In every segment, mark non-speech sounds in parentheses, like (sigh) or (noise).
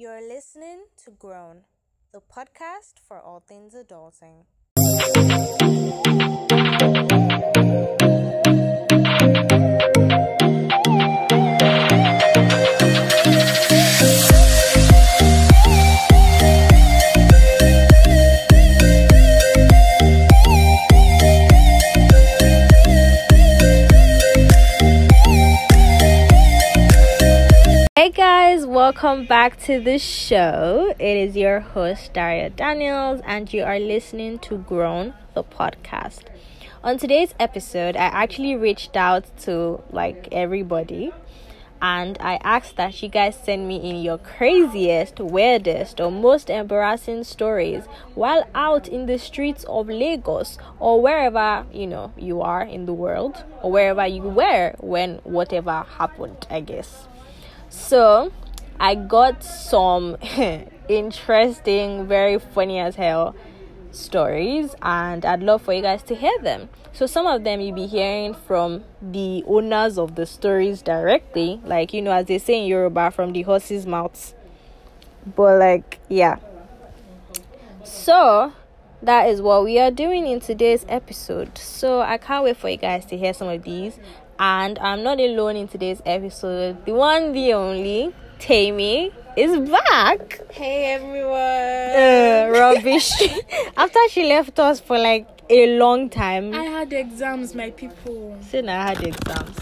You're listening to Grown, the podcast for all things adulting. Welcome back to the show. It is your host Dara Daniels, and you are listening to Grown, the podcast. On today's episode, I actually reached out to like everybody and I asked that you guys send me in your craziest, weirdest, or most embarrassing stories while out in the streets of Lagos or wherever you know you are in the world or wherever you were when whatever happened, I guess. So, I got some (laughs) interesting, very funny as hell stories, and I'd love for you guys to hear them. So, some of them you'll be hearing from the owners of the stories directly, like you know, as they say in Yoruba, from the horse's mouths. But, like, yeah. So, that is what we are doing in today's episode. So, I can't wait for you guys to hear some of these and I'm not alone in today's episode. The one, the only, Temi is back. Hey everyone. Uh, rubbish. (laughs) After she left us for like a long time. I had exams, my people. Soon I had exams.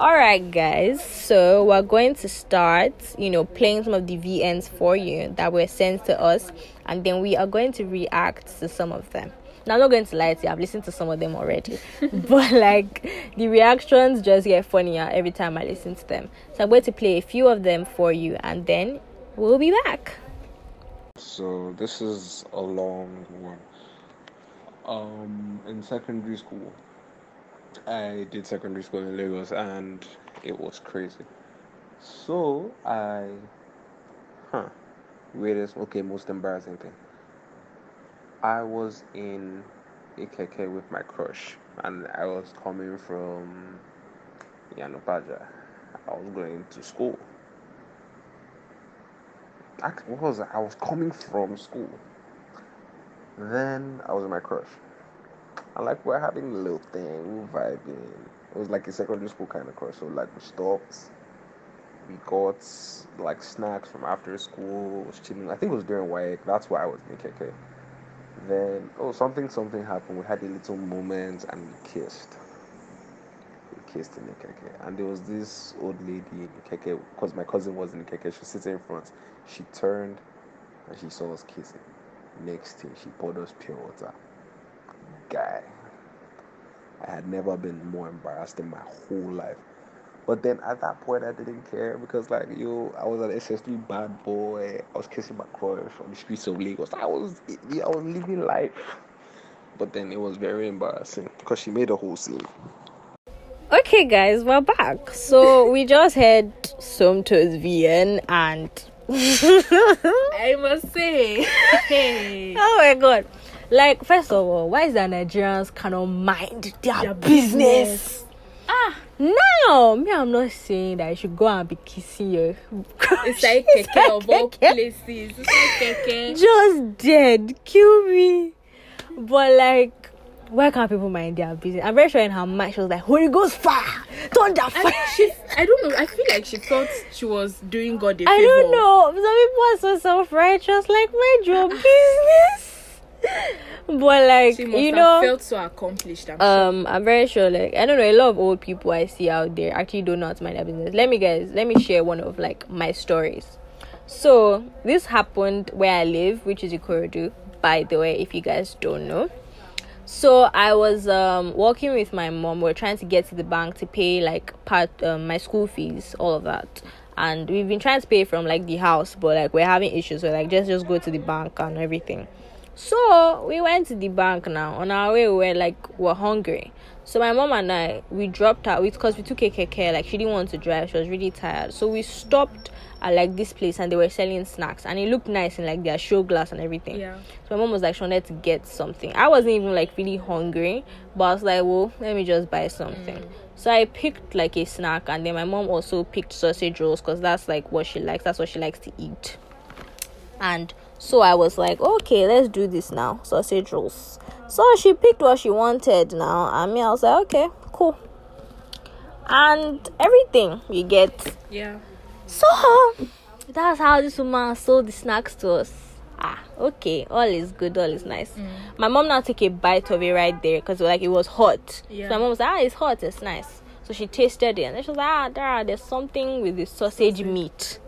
Alright, guys, so we're going to start, you know, playing some of the VNs for you that were sent to us, and then we are going to react to some of them. Now, I'm not going to lie to you, I've listened to some of them already, (laughs) but like the reactions just get funnier every time I listen to them. So, I'm going to play a few of them for you, and then we'll be back. So this is a long one. Um, in secondary school, I did secondary school in Lagos, and it was crazy. So I, huh, weirdest, okay, most embarrassing thing. I was in Ikeke with my crush, and I was coming from Iyana Ipaja. I was going to school. Act- What was I? I was coming from school. Then I was with my crush. And like we're having a little thing, we vibing. It was like a secondary school kind of crush. So like we stopped. We got like snacks from after school. Was chilling. I think it was during WAEC. That's why I was in keke. Then oh something something happened. We had a little moment and we kissed. We kissed in the keke. And there was this old lady in the keke because my cousin was in the keke. She was sitting in front. She turned and she saw us kissing. Next thing she poured us pure water. Guy. I had never been more embarrassed in my whole life. But then at that point, I didn't care because, like, yo, I was an SS3 bad boy. I was kissing my crush on the streets of Lagos. I was, I was living life. But then it was very embarrassing because she made a whole scene. Okay, guys, we're back. So, we just had some Somto's VN, and (laughs) I must say, hey, (laughs) oh my god. Like, first of all, why is that Nigerians cannot mind their, Their business? business. ah, Now, me, I'm not saying that you should go and be kissing your. it's like keke like of all (laughs) places. It's like keke. Just dead, kill me. But like, why can't people mind their business? I'm very sure in her mind she was like, Holy Ghost fire, thunder I, fire. she, I don't know. I feel like she thought she was doing God a favor. I don't know. Some people are so self righteous, like my job (laughs) business. (laughs) but like, you know, felt so accomplished. I'm sure. um i'm very sure like i don't know a lot of old people i see out there actually do not mind their business. Let me guys let me share one of like my stories. So this happened where i live which is ikorodu by the way if you guys don't know. So i was um walking with my mom. We are trying to get to the bank to pay like part um, my school fees all of that. And we've been trying to pay from like the house but like we're having issues. So like just just go to the bank and everything so we went to the bank now. On our way, we were like, we're hungry. So my mom and I, we dropped her because we took a. Like she didn't want to drive. She was really tired. So we stopped at like this place and they were selling snacks and it looked nice in like their show glass and everything. yeah. So my mom was like, she wanted to get something. I wasn't even like really hungry, but I was like, well, let me just buy something. Mm. So I picked like a snack, and then my mom also picked sausage rolls because that's like what she likes. That's what she likes to eat. And so I was like, okay, let's do this now. Sausage rolls. So she picked what she wanted now. And me, I was like, okay, cool. And everything you get. Yeah. So that's how this woman sold the snacks to us. Ah, okay, all is good, all is nice. Mm. My mom now took a bite of it right there because like it was hot. Yeah. So my mom was like, ah, it's hot, it's nice. So she tasted it and then she was like, ah, Dara, there's something with the sausage meat.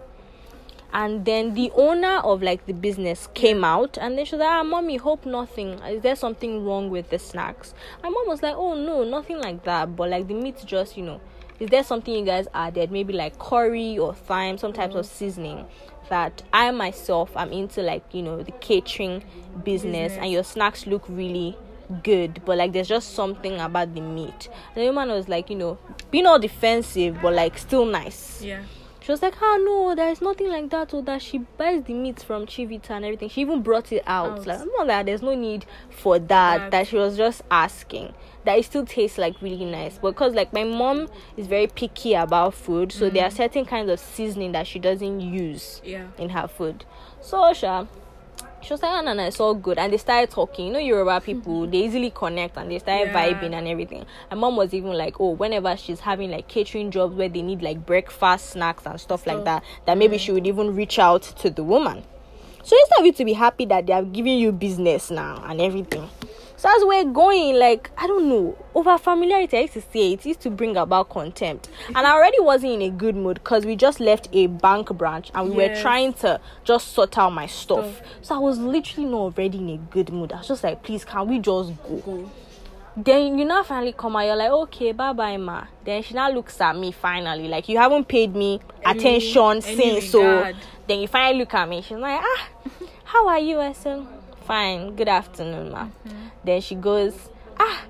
And then the owner of like the business came out and then she was like, ah, mommy, hope nothing. Is there something wrong with the snacks? My mom was like, oh no, nothing like that. But like the meat just, you know, is there something you guys added? Maybe like curry or thyme, some types of seasoning that I myself I'm into like, you know, the catering business, Business. and your snacks look really good, but like there's just something about the meat. And the woman was like, you know, being all defensive but like still nice. Yeah. She was like, "Ah, no, there is nothing like that." Or that she buys the meat from Chivita and everything. She even brought it out. Out. Like, not that there's no need for that. That. That she was just asking. That it still tastes like really nice. Because like my mom is very picky about food, so there are certain kinds of seasoning that she doesn't use Yeah. in her food. So Sha, she was like, oh, no, no, it's all good. And they started talking. You know, Yoruba people, mm-hmm. they easily connect and they started Yeah. vibing and everything. And mom was even like, oh, whenever she's having like catering jobs where they need like breakfast, snacks, and stuff like that, that maybe mm. she would even reach out to the woman. So instead of you to be happy that they are giving you business now and everything. So as we're going, like, I don't know, over familiarity, I used to say it used to bring about contempt. And I already wasn't in a good mood because we just left a bank branch and we were trying to just sort out my stuff. Stuff. So I was literally not already in a good mood. I was just like, please, can we just go? Go. Then you now finally come out, you're like, okay, bye bye, ma. Then she now looks at me finally, like, you haven't paid me Any- attention any since. So then you finally look at me. She's like, ah, how are you? Said, fine. Good afternoon, ma. Mm-hmm. Then she goes, ah,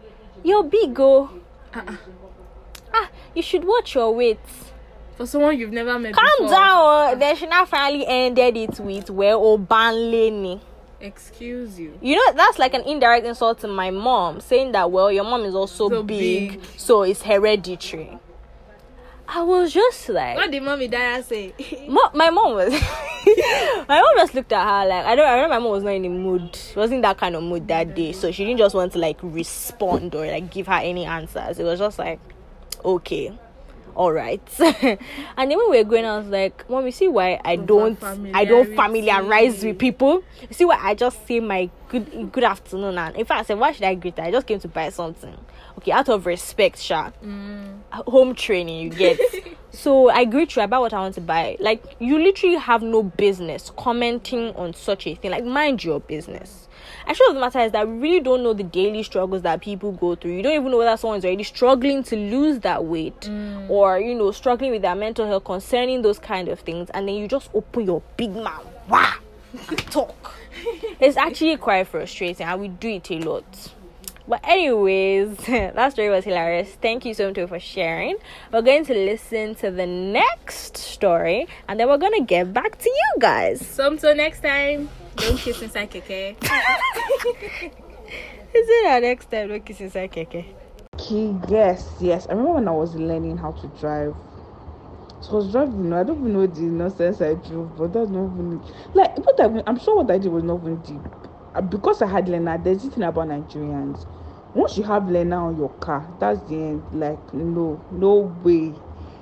you're big, oh. Uh-uh. Ah, you should watch your weight. For someone you've never met Calm before. down. oh. Then she now finally ended it with, well, Obanleni. Excuse you. You know, that's like an indirect insult to my mom, saying that, well, your mom is also So big, big. so it's hereditary. I was just like, What did mommy Dara say? (laughs) Mo- my mom was (laughs) my mom just looked at her like I don't I remember my mom was not in the mood. She wasn't that kind of mood that day. So she didn't just want to like respond or like give her any answers. It was just like, okay. All right, (laughs) and then when we were going, I was like, "Mom, you see why I don't, I don't familiarize with people. You see why I just say my good, good afternoon, and in fact, I said, why should I greet her? I just came to buy something. Okay, out of respect, Sha Mm. home training you get. (laughs) so I greet you about what I want to buy. Like you literally have no business commenting on such a thing. Like mind your business. Actually, the matter is that we really don't know the daily struggles that people go through. You don't even know whether someone's already struggling to lose that weight mm. or you know struggling with their mental health concerning those kind of things, and then you just open your big mouth, and (laughs) talk. it's actually quite frustrating, and we do it a lot. But anyways, (laughs) that story was hilarious. Thank you so much for sharing. We're going to listen to the next story, and then we're gonna get back to you guys. So until next time, don't kiss inside keke. Is it our next time? No kiss inside keke. Okay, yes, yes. I remember when I was learning how to drive. So I was driving, you know, I don't even know the nonsense I drove, but that's not even like what I, I'm sure what I did was not even deep. Uh, Because I had Lena, there's this thing about Nigerians. Once you have Lena on your car, that's the end. Like, no, no way.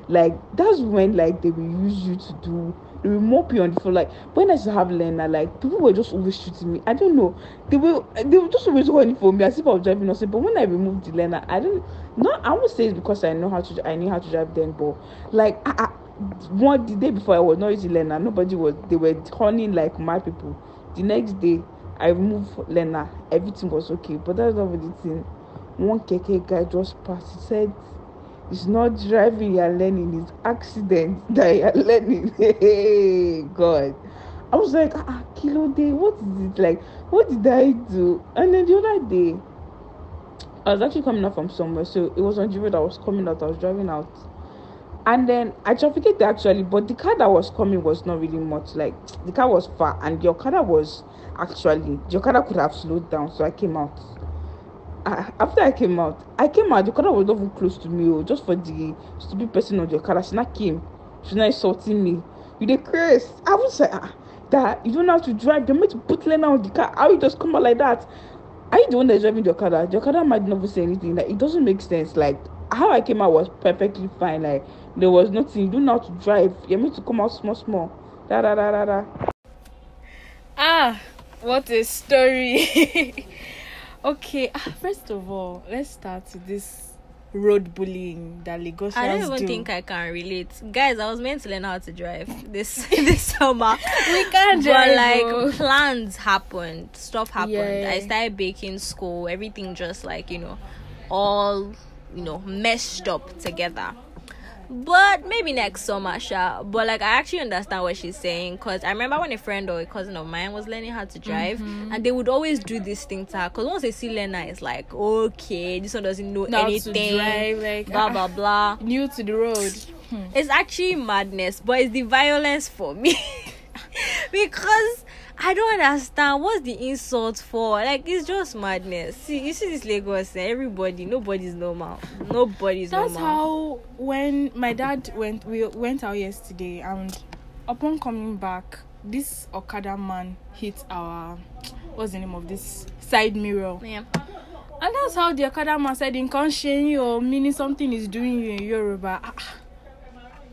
Like, that's when like they will use you to do mop you on the floor. Like when I used to have Lena, like people were just always shooting me. I don't know. They were they were just always running for me as if I was driving nothing. But when I removed the Lena, I don't not I won't say it's because I know how to I knew how to drive then, but like I, I, one the day before I was not using Lena, nobody was they were horning like my people. The next day I removed Lena, everything was okay. But that's not the thing. One keke guy just passed. He said it's not driving you're learning, it's accident (laughs) that you're learning. Hey God. I was like, ah, ah, Kilode, what is it like? What did I do? And then the other day, I was actually coming out from somewhere, so it was on road I was coming out, I was driving out. And then I trafficked actually, but the car that was coming was not really much. Like the car was far, and the Okada was actually the Okada could have slowed down, so I came out. I, after I came out, I came out. The Okada was not even close to me, oh, just for the stupid person on the Okada. She not came. She not insulting me. You the Chris. I was like, ah, that you don't how to drive. They're meant to put Lena on the car. How you just come out like that? Are you the one that's driving the Okada? The Okada might never say anything. Like it doesn't make sense. Like how I came out was perfectly fine. Like there was nothing. You don't know how to drive. You're meant to come out small, small. Da da da da da. Ah, what a story. (laughs) okay, ah, first of all, let's start with this road bullying that Lagosians I don't even do. think I can relate, guys. I was meant to learn how to drive this (laughs) this summer. (laughs) we can't but drive. like oh. plans happened, stuff happened. Yeah. I started baking school, everything just like you know, all you know meshed up together. But maybe next summer, sha. But like, I actually understand what she's saying because I remember when a friend or a cousin of mine was learning how to drive, Mm-hmm. and they would always do this thing to her. Because once they see Lena, it's like, okay, this one doesn't know Now to anything, drive, like, blah ah. blah (laughs) blah. new to the road. It's actually madness, but it's the violence for me (laughs) because I don't understand what's the insult for. Like it's just madness. See, you see this Lagos, eh, everybody, nobody's normal. Nobody's That's normal. how when my dad went we went out yesterday and upon coming back this Okada man hit our what's the name of this side mirror yeah. and that's how the Okada man said in you or meaning something is doing you in Yoruba. Ah, ah.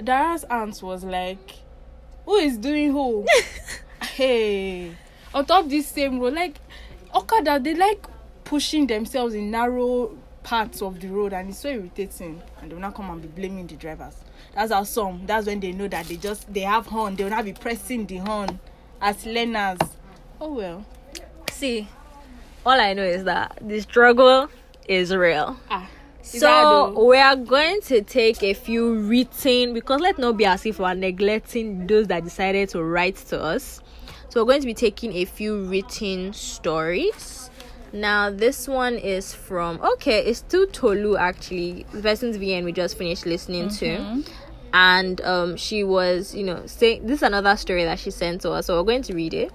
Dara's aunt was like, Who is doing who? (laughs) hey. On top this same road like Okada they like pushing themselves in narrow parts of the road and it's so irritating. And they'll not come and be blaming the drivers. That's how some that's when they know that they just they have horn. They'll not be pressing the horn as learners. Oh well. See, all I know is that the struggle is real. ah So we are going to take a few written because let's not be as if we're neglecting those that decided to write to us. So we're going to be taking a few written stories. Now this one is from okay, it's to Tolu actually. The person's VN we just finished listening to. And um she was, you know, saying this is another story that she sent to us. So we're going to read it.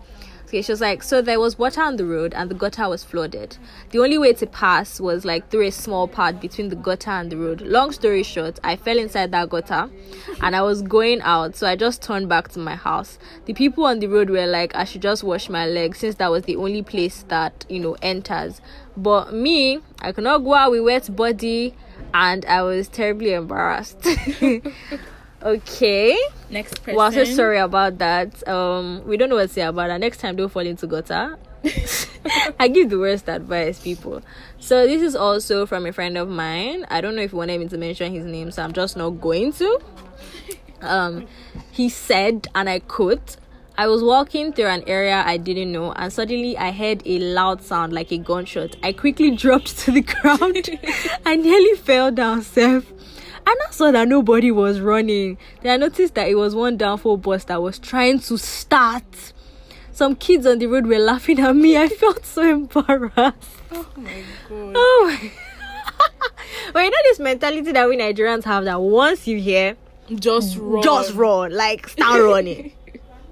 Okay, she was like, so there was water on the road and the gutter was flooded. The only way to pass was like through a small part between the gutter and the road. Long story short, I fell inside that gutter and I was going out, so I just turned back to my house. The people on the road were like, I should just wash my legs since that was the only place that, you know, enters. But me, I could not go out with wet body and I was terribly embarrassed. (laughs) okay. next person Well, so sorry about that. Um, we don't know what to say about that. Next time, don't fall into gutter. (laughs) I give the worst advice, people. So this is also from a friend of mine. I don't know if you wanted me to mention his name, so I'm just not going to. Um, he said, and I quote. I was walking through an area I didn't know, and suddenly I heard a loud sound like a gunshot. I quickly (laughs) dropped to the ground. (laughs) I nearly fell down, Seth. And I saw that nobody was running. Then I noticed that it was one danfo bus that was trying to start. Some kids on the road were laughing at me. I felt so embarrassed. oh my god Oh my. (laughs) but you know this mentality that we Nigerians have that once you hear, just run just run, like start running.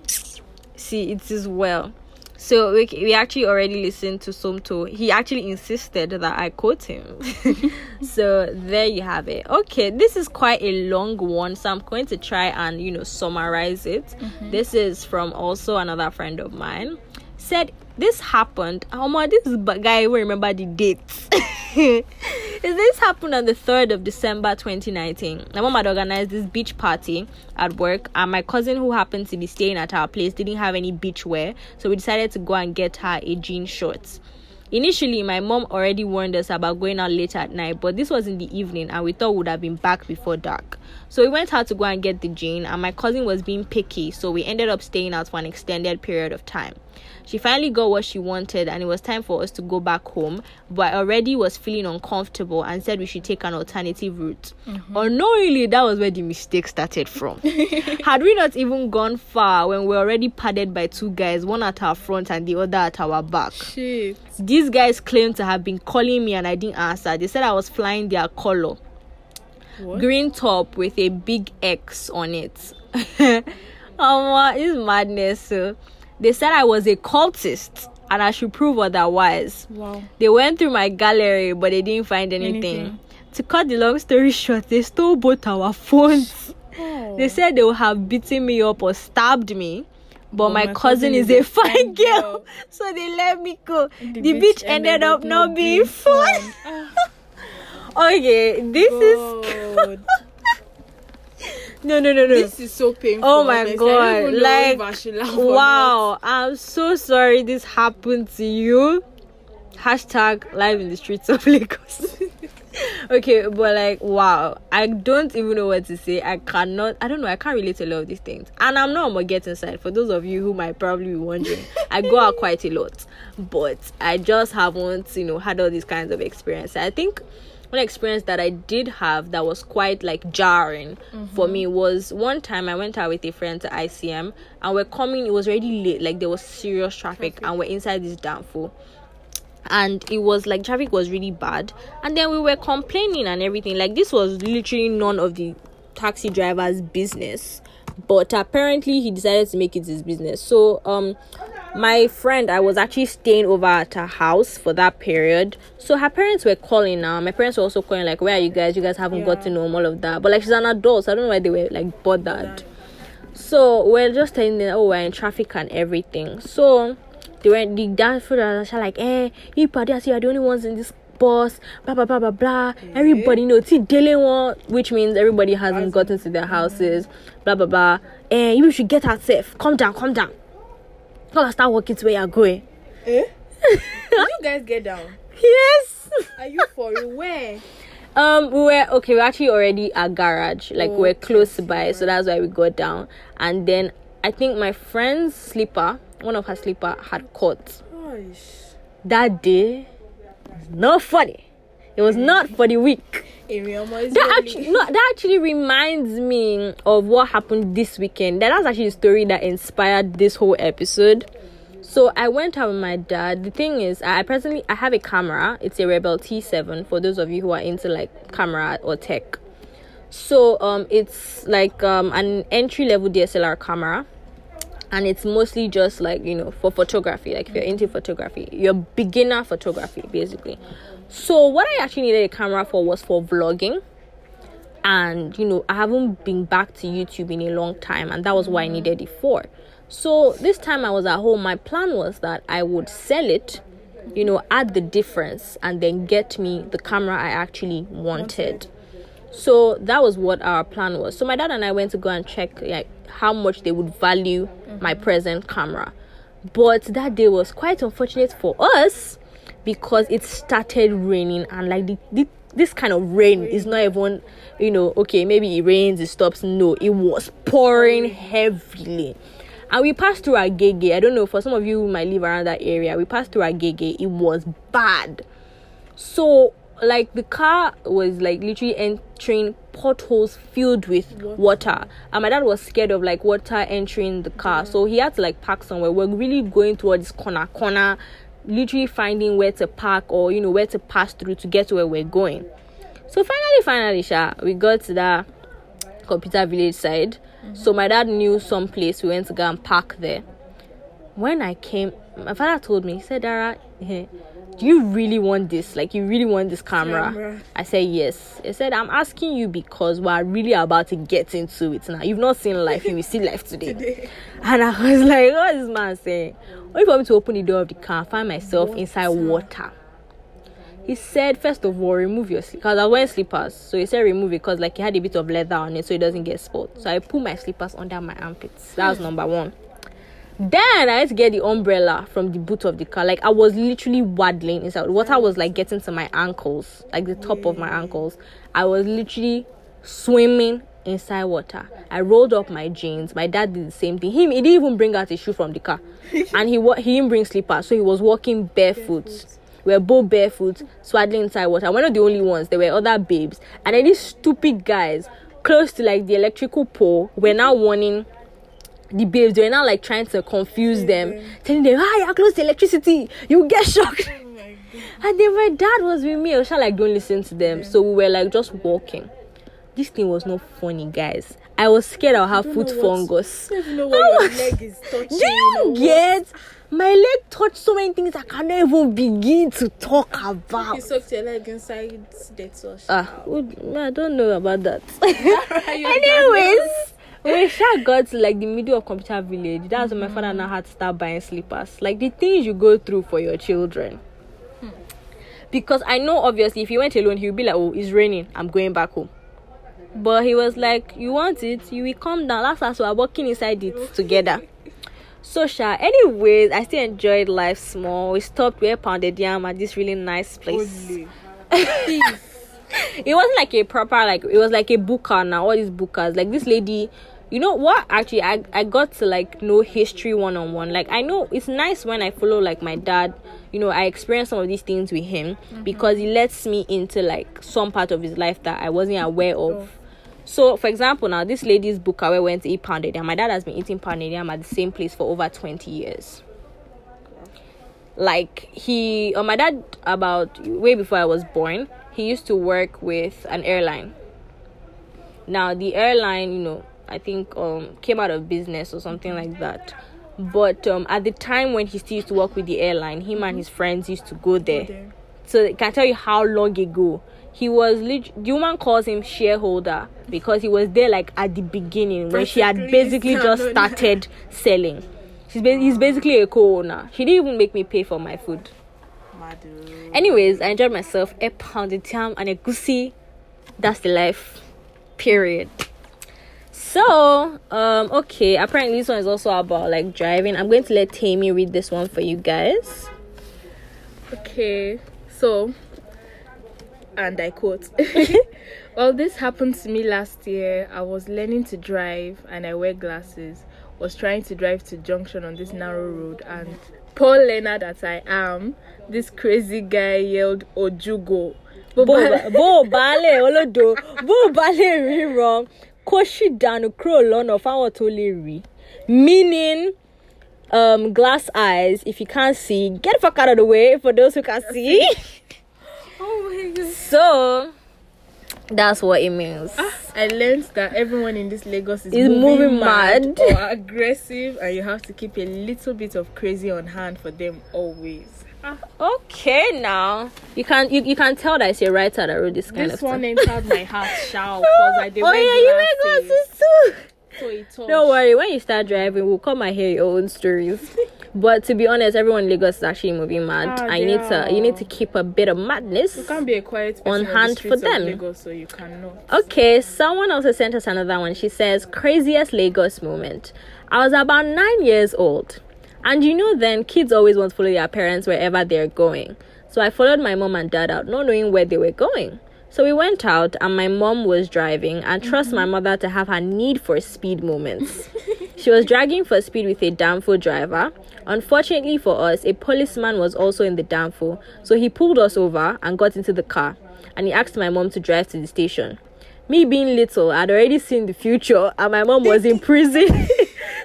(laughs) See, it is well. So we, we actually already listened to Somto. He actually insisted that I quote him. (laughs) so there you have it. Okay, this is quite a long one, so I'm going to try and you know summarize it. Mm-hmm. This is from also another friend of mine. Said this happened. Oh my, this guy will remember the dates. (laughs) this happened on the 3rd of December 2019. My mom had organized this beach party at work, and my cousin, who happened to be staying at our place, didn't have any beach wear, so we decided to go and get her a jean shorts. Initially, my mom already warned us about going out late at night, but this was in the evening and we thought we would have been back before dark. So we went out to go and get the jean, and my cousin was being picky, so we ended up staying out for an extended period of time. She finally got what she wanted, and it was time for us to go back home. But I already was feeling uncomfortable and said we should take an alternative route. Mm-hmm. Unknowingly, that was where the mistake started from. (laughs) Had we not even gone far when we were already padded by two guys, one at our front and the other at our back. shit These guys claimed to have been calling me and I didn't answer. They said I was flying their color. what Green top with a big X on it. oh, my, is madness. So they said I was a cultist and I should prove otherwise. wow They went through my gallery, but they didn't find anything. Anything. To cut the long story short, they stole both our (laughs) phones. oh. They said they would have beaten me up or stabbed me, but my, cousin, is a fine (laughs) girl. So they let me go. The, beach, ended, up not being fun. (laughs) Ah. okay, this is God. No no no no. This is so painful. Oh my honestly. God! don't even know if I Like, should laugh or wow! I'm so sorry this happened to you. Hashtag live in the streets of Lagos. (laughs) okay, but like, wow! I don't even know what to say. I cannot. I don't know. I can't relate to a lot of these things, and I'm not on my get inside. For those of you who might probably be wondering, I go out quite a lot, but I just haven't, you know, had all these kinds of experience. I think one experience that I did have that was quite like jarring for me was one time I went out with a friend to ICM and we're coming, it was already late, like there was serious traffic, and we're inside this danfo. And it was like traffic was really bad, and then we were complaining and everything. Like, this was literally none of the taxi driver's business, but apparently he decided to make it his business. So, um, my friend i was actually staying over at her house for that period. So her parents were calling now my parents were also calling like where are you guys? You guys haven't Yeah. gotten home all of that. But like she's an adult so i don't know why they were like bothered. So we're just telling them oh we're in traffic and everything. So they were the dance for us like eh you party as you are the only ones in this bus blah blah blah blah blah. Everybody know see daily one which means everybody hasn't gotten to their houses blah blah blah. Eh you should get out safe. Calm down calm down come and start walking to where you're going Eh? (laughs) Did you guys get down? yes Are you for real? Where? um we were okay we're actually already at garage like we're Okay, close by so that's why we got down and then i think my friend's slipper one of her slipper had caught Gosh. that day not funny it was not for the week Is that actually no, that actually reminds me of what happened this weekend. That that's actually the story that inspired this whole episode. So I went out with my dad. The thing is, I presently I have a camera. It's a Rebel T7 for those of you who are into like camera or tech. So um, it's like um an entry level DSLR camera, and it's mostly just like you know for photography. Like if you're into photography, you're beginner photography basically. So what I actually needed a camera for was for vlogging. And you know i haven't been back to youtube in a long time and that was why i needed it for. So this time i was at home. My plan was that i would sell it you know add the difference and then get me the camera i actually wanted. So that was what our plan was. So my dad and i went to go and check like how much they would value my mm-hmm. present camera. But that day was quite unfortunate for us because it started raining and like the, the this kind of rain is not even you know okay maybe it rains it stops. No it was pouring heavily. And we passed through agege. I don't know for some of you who might live around that area we passed through agege. It was bad. So like the car was like literally entering potholes filled with water. And my dad was scared of like water entering the car. So he had to like park somewhere. We're really going towards corner corner literally finding where to park or you know where to pass through to get to where we're going. So finally finally sha, we got to that computer village side. So my dad knew some place we went to go and park there. When I came, my father told me, he said, Dara, eh, do you really want this? Like, you really want this camera? Camera. I said, yes. He said, I'm asking you because we're really about to get into it now. You've not seen life, you will see life (laughs) today. Today. And I was like, what is this man saying? Only for me to open the door of the car and find myself inside water. He said, first of all, remove your slippers. Because I was wearing slippers. So he said, remove it because like it had a bit of leather on it so it doesn't get spot. So I put my slippers under my armpits. That was ah. number one. Then I had to get the umbrella from the boot of the car. Like I was literally waddling inside. Water was like getting to my ankles, like the top of my ankles. I was literally swimming inside water. I rolled up my jeans. My dad did the same thing. Him, he didn't even bring out his shoe from the car, (laughs) and he he didn't bring slippers, so he was walking barefoot. We were both barefoot, swaddling inside water. We're not the only ones. There were other babes, and then these stupid guys close to like the electrical pole were now warning the babes they were now like trying to confuse them telling them ah you're close to electricity you get shocked. Oh (laughs) and then my dad was with me I was like don't listen to them. So we were like just walking. This thing was not funny guys. I was scared I'll have foot fungus. I don't know I where your was- leg is (laughs) you get? My leg touched so many things I cannot even begin to talk about. You soaked your leg inside Dead sauce. ah I don't know about that. (laughs) Anyways when Sha got to like the middle of computer village, that's when my father now had to start buying slippers. Like the things you go through for your children. Because I know obviously if he went alone, he would be like, Oh, it's raining, I'm going back home. But he was like, You want it? You will come down. Last us we are working inside it together. So Sha, anyways, I still enjoyed life small. We stopped, we pounded yam at this really nice place. (laughs) It wasn't like a proper like it was like a buka now all these bukas. Like this lady you know what? Actually i i got to like know history one-on-one. Like i know it's nice when i follow like my dad. You know i experience some of these things with him mm-hmm. because he lets me into like some part of his life that i wasn't mm-hmm. aware of. So for example now this lady's buka where we went to eat pounded yam my dad has been eating pounded yam at the same place for over 20 years. Like he or my dad about way before i was born he used to work with an airline. Now the airline you know i think um came out of business or something like that. But um at the time when he still used to work with the airline him and his friends used to go there. There. so I can tell you how long ago? He was lit- the woman calls him shareholder because he was there like at the beginning when she had Basically, basically just started selling. She's ba- he's basically a co-owner. She didn't even make me pay for my food Anyways i enjoyed myself. A pound pounded yam and egusi. That's the life. Period. So um okay. Apparently this one is also about like driving. I'm going to let Temi read this one for you guys. Okay, so, and I quote, (laughs) Well, this happened to me last year. I was learning to drive and I wear glasses. Was trying to drive to junction on this narrow road, and poor learner that I am, this crazy guy yelled Ojugo. bó bó baálé olódo bó baálé ríran kó sì dànù kúrò lọ́nà fáwọn tó lè rí. Meaning um glass eyes if you can't see get the fuck out of the way for those who can see. (laughs) Oh my god. so that's what it means ah, I learned that everyone in this Lagos is Is moving, moving mad, mad. or aggressive, and you have to keep a little bit of crazy on hand for them always. Ah, okay now you can you, you can tell that it's a writer that wrote this kind of stuff. This of one thing. (laughs) entered my heart, shall because I did oh yeah you wear glasses too So it. Don't worry, when you start driving, we'll come and hear your own stories. (laughs) but to be honest, everyone in Lagos is actually moving mad. Ah, you need to you need to keep a bit of madness. You can't be a quiet on, hand the for them. Lagos, so you cannot. Okay, someone also sent us another one. She says, Craziest Lagos moment. I was about nine years old. And you know, then kids always want to follow their parents wherever they're going. So I followed my mom and dad out, not knowing where they were going. So we went out, and my mom was driving, and trust my mm-hmm. mother to have her need for speed moments. she was dragging for speed with a Danfo driver. Unfortunately for us, a policeman was also in the Danfo, so he pulled us over and got into the car, and he asked my mom to drive to the station me being little, I'd already seen the future, and my mom was in prison. (laughs)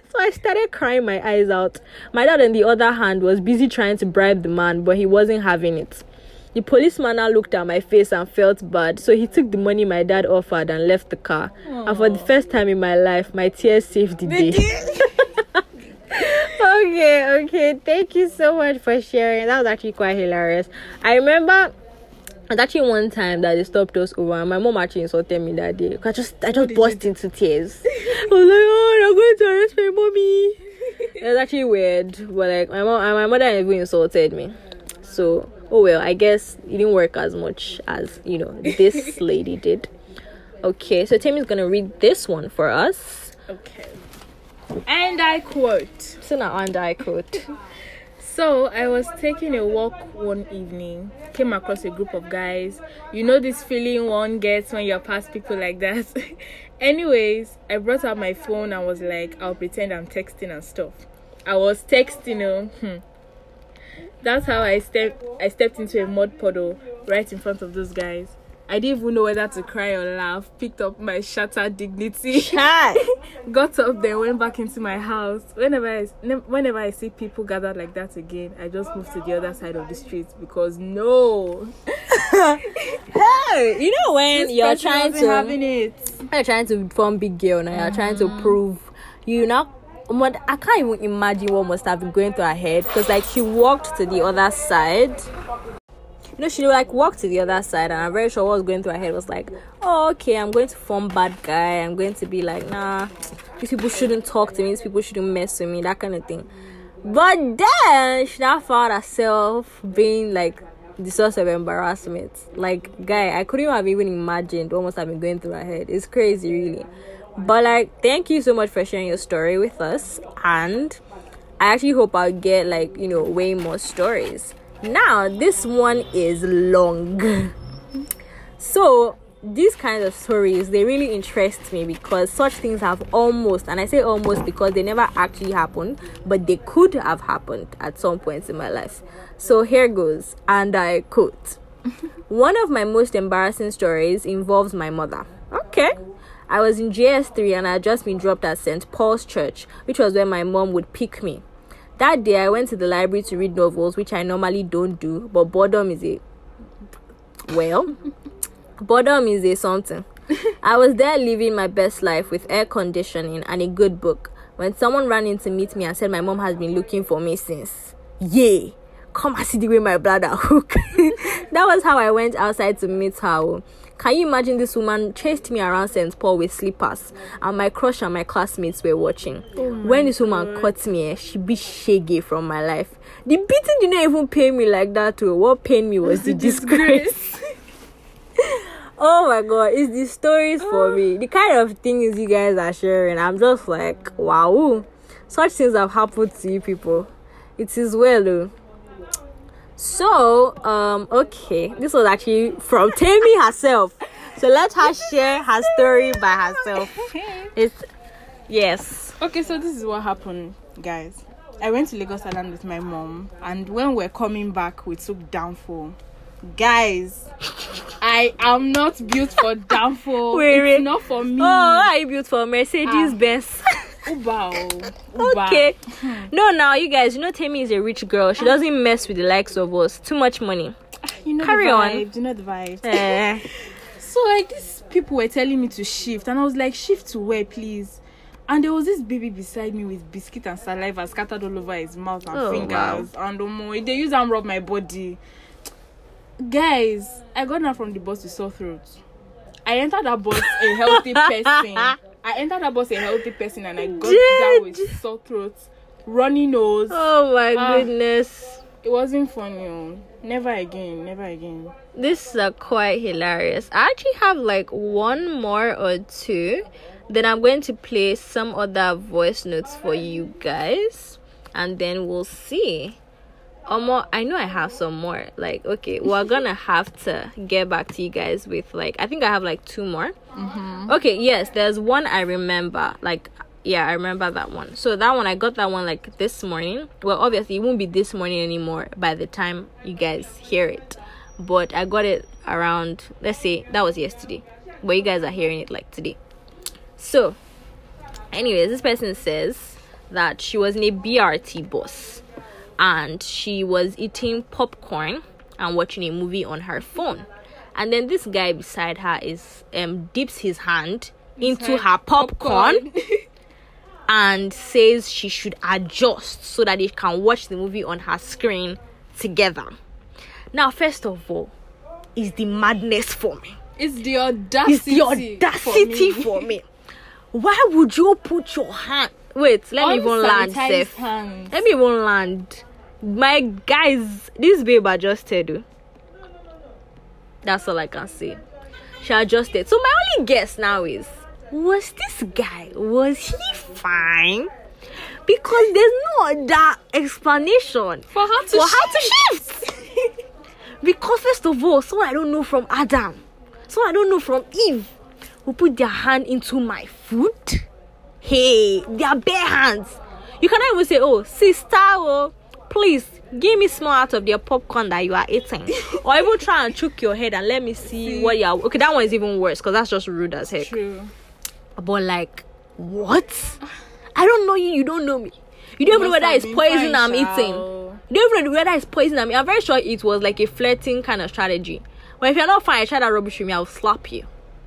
so I started crying my eyes out. My dad, on the other hand, was busy trying to bribe the man, but he wasn't having it. The policeman now looked at my face and felt bad, so he took the money my dad offered and left the car. And for the first time in my life, my tears saved the day. (laughs) okay, okay. Thank you so much for sharing. That was actually quite hilarious. I remember and actually one time that they stopped us over and my mom actually insulted me that day. I just I just burst into tears. (laughs) I was like, Oh, they're going to arrest my mommy. (laughs) it was actually weird. But like my mom and my mother even insulted me. So oh well, I guess it didn't work as much as, you know, this (laughs) lady did. Okay, so Temi's gonna read this one for us. Okay. And I quote. So now and I quote. (laughs) So I was taking a walk one evening, came across a group of guys. You know this feeling one gets when you're past people like that. (laughs) Anyways, I brought out my phone and was like, I'll pretend I'm texting and stuff. I was texting, oh, hmm. That's how I stepped. I stepped into a mud puddle right in front of those guys. I didn't even know whether to cry or laugh. Picked up my shattered dignity. (laughs) Got up then went back into my house whenever I, ne- whenever I see people gathered like that again I just move to the other side of the street because no (laughs) Hey, you know when this you're trying to having it you're trying to form big girl now you're trying to mm. prove you know I can't even imagine what must have been going through her head because like she walked to the other side you know, she like walked to the other side, and I'm very sure what was going through her head was like, oh, okay, I'm going to form bad guy. I'm going to be like, nah, these people shouldn't talk to me. These people shouldn't mess with me. That kind of thing. But then she now found herself being like the source of embarrassment. Like, guy, I couldn't have even imagined what must have been going through her head. It's crazy, really. But like, thank you so much for sharing your story with us, and I actually hope I'll get like you know way more stories. Now, this one is long. (laughs) so, these kinds of stories they really interest me because such things have almost and I say almost because they never actually happened, but they could have happened at some points in my life. So here goes, and I quote (laughs) One of my most embarrassing stories involves my mother. Okay. I was in JS3 and I had just been dropped at St. Paul's Church, which was where my mom would pick me. That day, I went to the library to read novels, which I normally don't do, but boredom is a well, (laughs) boredom is a something. (laughs) I was there living my best life with air conditioning and a good book when someone ran in to meet me and said my mom has been looking for me since. Yay! Come and see the way my brother (laughs) hook. that was how I went outside to meet her. Oh. Oh. Can you imagine this woman chased me around St. Paul with slippers and my crush and my classmates were watching? when this woman caught me, eh, she be shaggy from my life. The beating didn't even pain me like that. Too. What pained me was the disgrace. (laughs) oh my god, it's the stories for me. The kind of things you guys are sharing. I'm just like, wow. Such things have happened to you people. It is well though. So, um, okay, this was actually from (laughs) Temi herself. So let her share her story by herself. It's yes. Okay, so this is what happened, guys. I went to Lagos Island with my mom, and when we're coming back, we took danfo. Guys, I am not built for danfo. Wait, (laughs) wait. it's not for me. Oh, I built for Mercedes Ah. Benz? (laughs) Oh, okay. No, now you guys, you know Temi is a rich girl. She doesn't mess with the likes of us. Too much money. You know Carry the on. vibes, You know the vibes. Eh. (laughs) So like these people were telling me to shift, and I was like, shift to where, please? And there was this baby beside me with biscuit and saliva scattered all over his mouth and Oh, fingers. And um, they use and rub my body. Guys, I got down from the bus with sore throat. I entered that bus a healthy (laughs) person. I entered that bus a healthy person, and I got down with sore throat, runny nose. oh my Ah. goodness. It wasn't funny. oh. Never again. Never again. This is quite hilarious. I actually have like one more or two. Then I'm going to play some other voice notes for you guys, and then we'll see. Um, I know I have some more. Like, okay, we're gonna have to get back to you guys with like I think I have like two more. Okay, yes, there's one I remember. Like, yeah, I remember that one. So that one I got that one like this morning. Well, obviously it won't be this morning anymore by the time you guys hear it. But I got it around. Let's say that was yesterday, but you guys are hearing it like today. So, anyways, this person says that she was in a BRT bus and she was eating popcorn and watching a movie on her phone. And then this guy beside her is um dips his hand into Inside her popcorn (laughs) and says she should adjust so that they can watch the movie on her screen together. Now, first of all, is the madness for me. It's the audacity. It's the audacity for me. Why would you put your hand? Wait, let me even land safe. Let me even land. My guys, this babe adjusted. That's all I can say. She adjusted. So my only guess now is was this guy was he fine? Because there's no other explanation For her to for her to shift. (laughs) because first of all, someone I don't know from Adam, someone I don't know from Eve, who put their hand into my food. Hey, their bare hands. You cannot even say, "Oh, sister, oh, please give me small out of your popcorn that you are eating," (laughs) or even try and choke your head and let me see, See. what you are. Okay, that one is even worse because that's just rude as heck. True. But like, what? I don't know you. You don't know me. You don't even know whether it's poison fine, I'm sha. eating. You don't even know whether it's poison I'm. I'm very sure it was like a flirting kind of strategy. But if you're not fine, I try that rubbish with me. I'll slap you.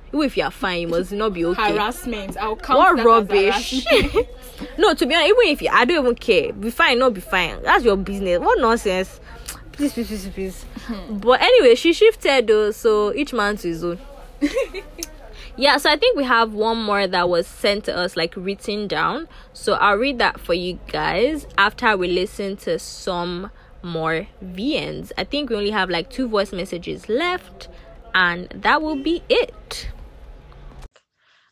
Even if you're fine, you must not be okay. Harassment. I'll count what that rubbish? (laughs) no, to be honest, even if you, I don't even care. Be fine, not be fine. That's your business. What nonsense? please, please, please, please. Hmm. but anyway, she shifted though, so each man to his own. (laughs) yeah, so I think we have one more that was sent to us, like written down. So I'll read that for you guys after we listen to some more VNs. I think we only have like two voice messages left, and that will be it.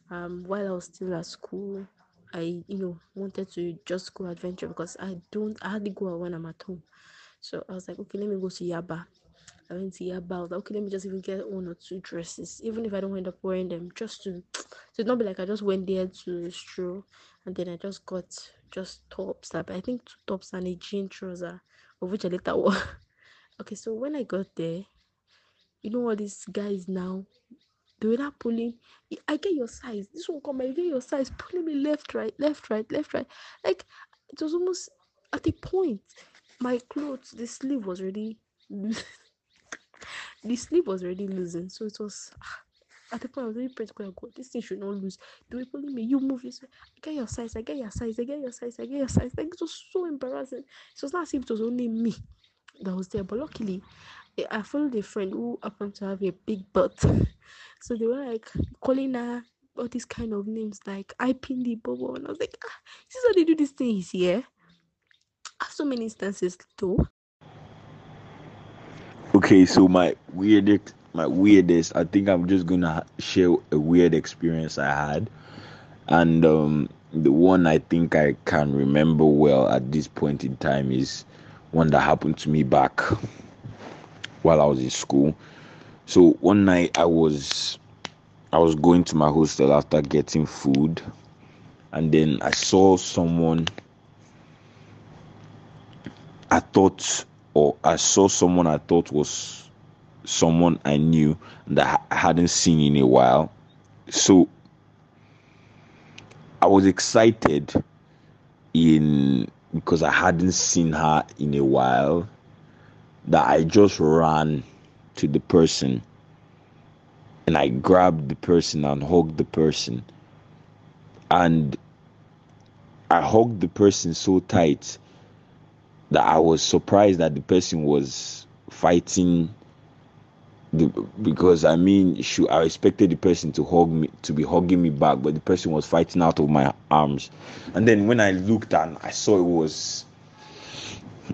Um while I was still at school, I you know wanted to just go adventure because I don't I hardly go out when I'm at home. So I was like, okay, let me go to Yaba. I went to Yaba. I was like, okay, let me just even get one or two dresses, even if I don't end up wearing them, just to to not be like I just went there to stroll and then I just got just tops. I think two tops and a jean trouser, of which I later wore. (laughs) okay, so when I got there, you know what these guys now they were not pulling "I- I get your size. This one come, I get your size, pulling me left, right, left, right, left, right. Like it was almost at a point. My clothes, the sleeve was already (laughs) the sleeve was already losing. So it was ah, at the point I was really to God, God, this thing should not lose. They were pulling me, you move this way. I get your size, I get your size, I get your size, I get your size. Like it was so embarrassing. It was not as if it was only me that was there. But luckily, I- followed a friend who happened to have a big butt. (laughs) So they were like calling her all these kind of names like I pinned the bubble. And I was like, ah, is how they do these things here? I have so many instances though. Okay, so my weirdest, my weirdest. I think I'm just gonna share a weird experience I had, and um, the one I think I can remember well at this point in time is one that happened to me back (laughs) while I was in school. So one night I was, I was going to my hostel after getting food, and then I saw someone. I thought, or I saw someone I thought was someone I knew that I hadn't seen in a while. So I was excited in because I hadn't seen her in a while that I just ran to the person and I grabbed the person and hugged the person. And I hugged the person so tight that I was surprised that the person was fighting the, because I mean I expected the person to hug me to be hugging me back but the person was fighting out of my arms and then when I looked and I saw it was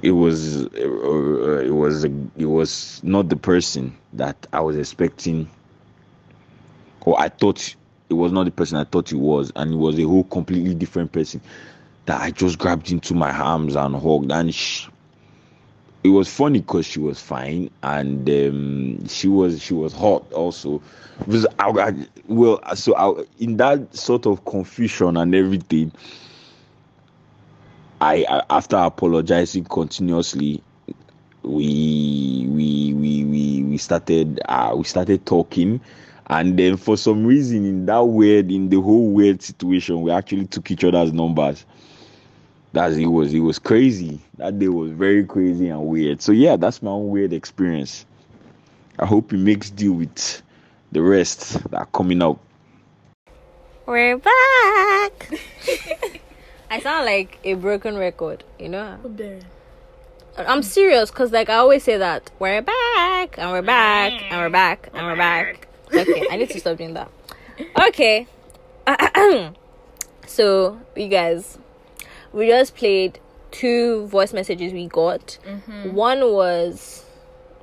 it was uh, it was it was not the person that I was expecting or I thought it was not the person I thought it was and it was a whole completely different person that I just grabbed into my arms and hugged. And she, it was funny because she was fine and um, she was she was hot also. Because I, I, well, so I, in that sort of confusion and everything, I, I after apologizing continuously, we we we we we started uh, we started talking. And then for some reason in that weird in the whole weird situation we actually took each other's numbers. That's it was it was crazy. That day was very crazy and weird. So yeah that's my own weird experience. I hope it makes deal with the rest that are coming up. We're back. (laughs) I sound like a broken record, you know. I'm serious because, like, I always say that we're back and we're back and we're back and we're back. Okay, I need to stop doing that. Okay, (clears throat) so you guys, we just played two voice messages we got. One was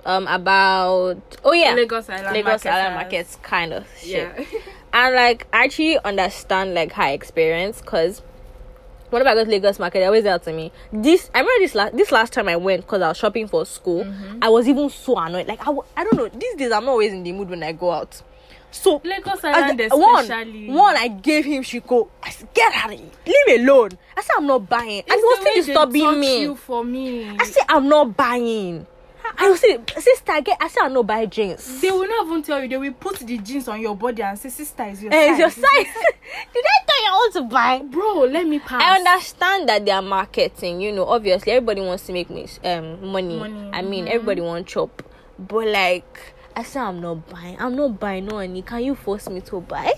um about oh yeah Lagos Island Lagos Marketers. Island markets kind of shit. Yeah. (laughs) and like I actually understand like her experience because whenever I go to Lagos market, they always tell to me this. I remember this last this last time I went because I was shopping for school. Mm-hmm. I was even so annoyed. Like I, w- I don't know. These days I'm not always in the mood when I go out. So Lagos Island one, especially. one I gave him Shiko. I said, get out of here, leave me alone. I said I'm not buying, and he was still disturbing me. You for me. I said I'm not buying. I was saying, sister, get. I said I'm not buying jeans. They will not even tell you. They will put the jeans on your body and say, "Sister, is your Eh, size." your size. (laughs) Did I tell you all to buy? Bro, let me pass. I understand that they are marketing. You know, obviously everybody wants to make me um money. Money, I mean, everybody wants chop, but like I said, I'm not buying. I'm not buying no money. Can you force me to buy?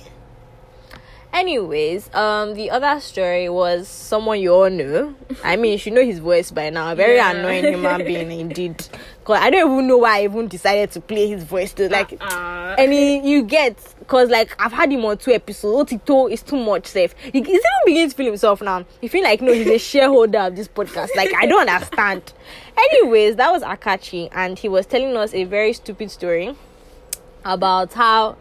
Anyways, um, the other story was someone you all know. I mean, you should know his voice by now. A Very Yeah. annoying human being indeed. Cause I don't even know why I even decided to play his voice to like Uh, any you get because like I've had him on two episodes. Otito is too much safe. He, he's even beginning to feel himself now. He feel like no, he's a shareholder of this podcast. Like I don't understand. Anyways, that was Akachi, and he was telling us a very stupid story about how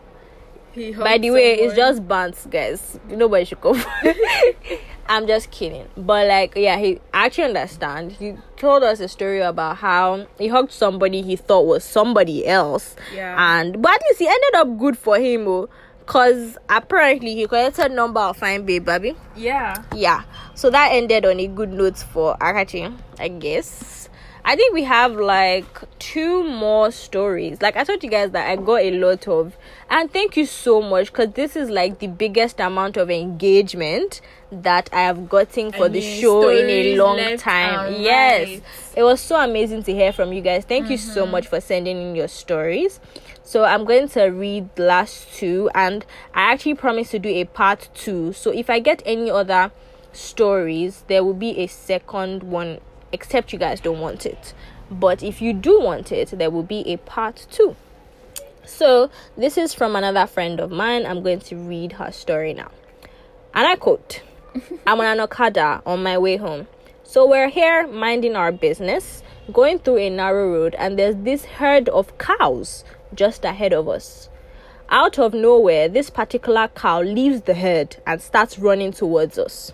he by the way, it's just bants, guys. Nobody should come. (laughs) I'm just kidding. But like, yeah, he I actually understand. He told us a story about how he hugged somebody he thought was somebody else. Yeah. And but at least he ended up good for him, oh, cause apparently he collected number of fine babe, baby. yeah. Yeah. So that ended on a good note for Akachi, I guess. I think we have like two more stories. Like I told you guys that I got a lot of, and thank you so much because this is like the biggest amount of engagement that I have gotten for the show in a long time. Yes, right. it was so amazing to hear from you guys. Thank you so much for sending in your stories. So I'm going to read the last two, and I actually promised to do a part two. So if I get any other stories, there will be a second one, except you guys don't want it. But if you do want it, there will be a part two. So this is from another friend of mine. I'm going to read her story now. And I quote (laughs) I'm on an Okada on my way home. So we're here minding our business, going through a narrow road, and there's this herd of cows just ahead of us. Out of nowhere, this particular cow leaves the herd and starts running towards us.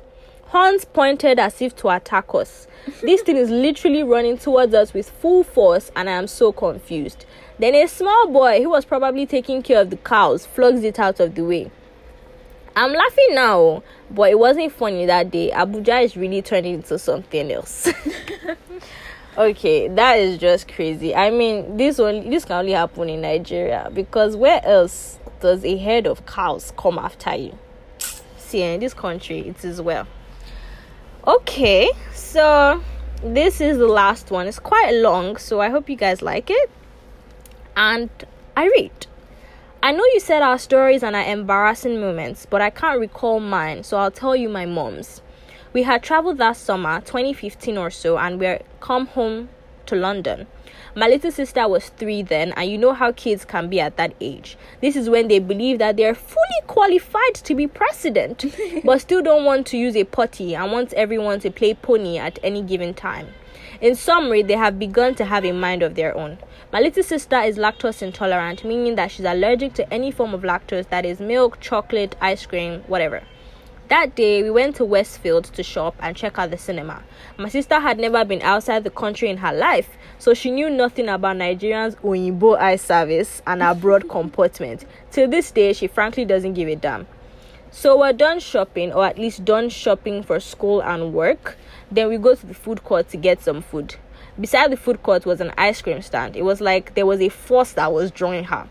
Horns pointed as if to attack us. This thing is literally running towards us with full force, and I am so confused. Then a small boy who was probably taking care of the cows flogs it out of the way. I'm laughing now, but it wasn't funny that day. Abuja is really turning into something else. (laughs) okay, that is just crazy. I mean, this only this can only happen in Nigeria because where else does a herd of cows come after you? See, in this country, it is well. Okay, so this is the last one. It's quite long, so I hope you guys like it. And I read. I know you said our stories and our embarrassing moments, but I can't recall mine, so I'll tell you my mom's. We had traveled that summer, 2015 or so, and we're come home to London. My little sister was three then, and you know how kids can be at that age. This is when they believe that they're fully qualified to be president, (laughs) but still don't want to use a potty and want everyone to play pony at any given time. In summary, they have begun to have a mind of their own. My little sister is lactose intolerant, meaning that she's allergic to any form of lactose that is milk, chocolate, ice cream, whatever. That day, we went to Westfield to shop and check out the cinema. My sister had never been outside the country in her life, so she knew nothing about Nigerians' Oyinbo eye service and abroad (laughs) comportment. Till this day, she frankly doesn't give a damn. So we're done shopping, or at least done shopping for school and work. Then we go to the food court to get some food. Beside the food court was an ice cream stand. It was like there was a force that was drawing her.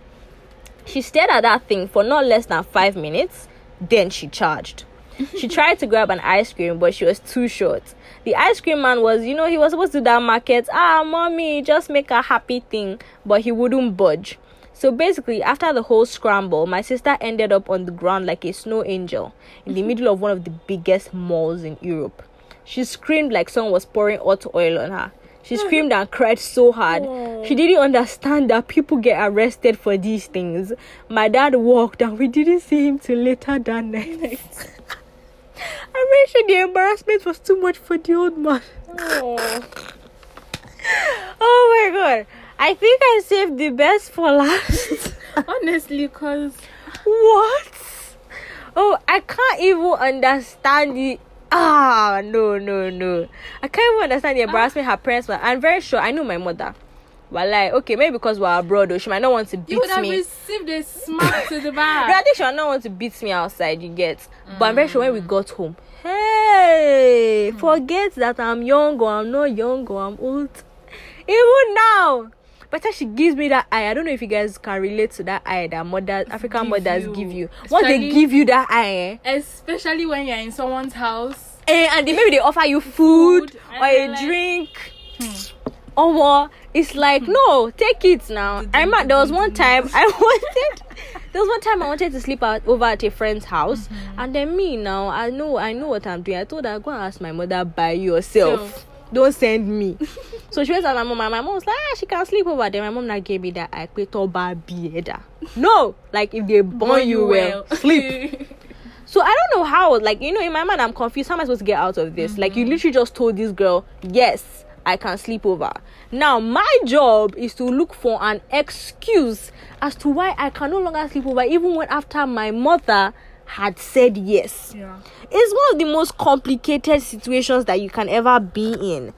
She stared at that thing for not less than five minutes, then she charged. (laughs) She tried to grab an ice cream, but she was too short. The ice cream man was, you know, he was supposed to do that market. Ah, mommy, just make a happy thing, but he wouldn't budge. So basically, after the whole scramble, my sister ended up on the ground like a snow angel in the (laughs) middle of one of the biggest malls in Europe. She screamed like someone was pouring hot oil on her. She (laughs) screamed and cried so hard. She didn't understand that people get arrested for these things. My dad walked and we didn't see him till later that night. I'm sure the embarrassment was too much for the old man. Oh my god. I think I saved the best for last. (laughs) Honestly, cause what? Oh, I can't even understand the. Ah, no, no, no. I can't even understand the embarrassment her parents were. I'm very sure I knew my mother. Well, like, okay, maybe because we're abroad, though, she might not want to you beat would have me. received a smack to the back. (laughs) think she might not want to beat me outside, you get. But I'm very sure when we got home, hey, forget that I'm young or I'm not young or I'm old. Even now, better she gives me that eye. I don't know if you guys can relate to that eye that mothers, African Give mothers you. give you. Once they give you that eye, eh, Especially when you're in someone's house. eh, and they, maybe they offer you food, Food, or a like, drink. Or what? It's like no, take it now. I remember there was one time I (laughs) wanted. there was one time I wanted to sleep out over at a friend's house, and then me now I know I know what I'm doing. I told her go and ask my mother by yourself. Self. Don't send me. (laughs) so she went to my mom. and My mom was like, ah, she can sleep over there. My mom now gave me that I quit over bieda. No, like if they born you well, sleep. (laughs) So I don't know how, like, you know, in my mind, I'm confused. How am I supposed to get out of this? Like, you literally just told this girl, yes, I can sleep over. Now, my job is to look for an excuse as to why I can no longer sleep over, even when after my mother had said yes. yeah. It's one of the most complicated situations that you can ever be in.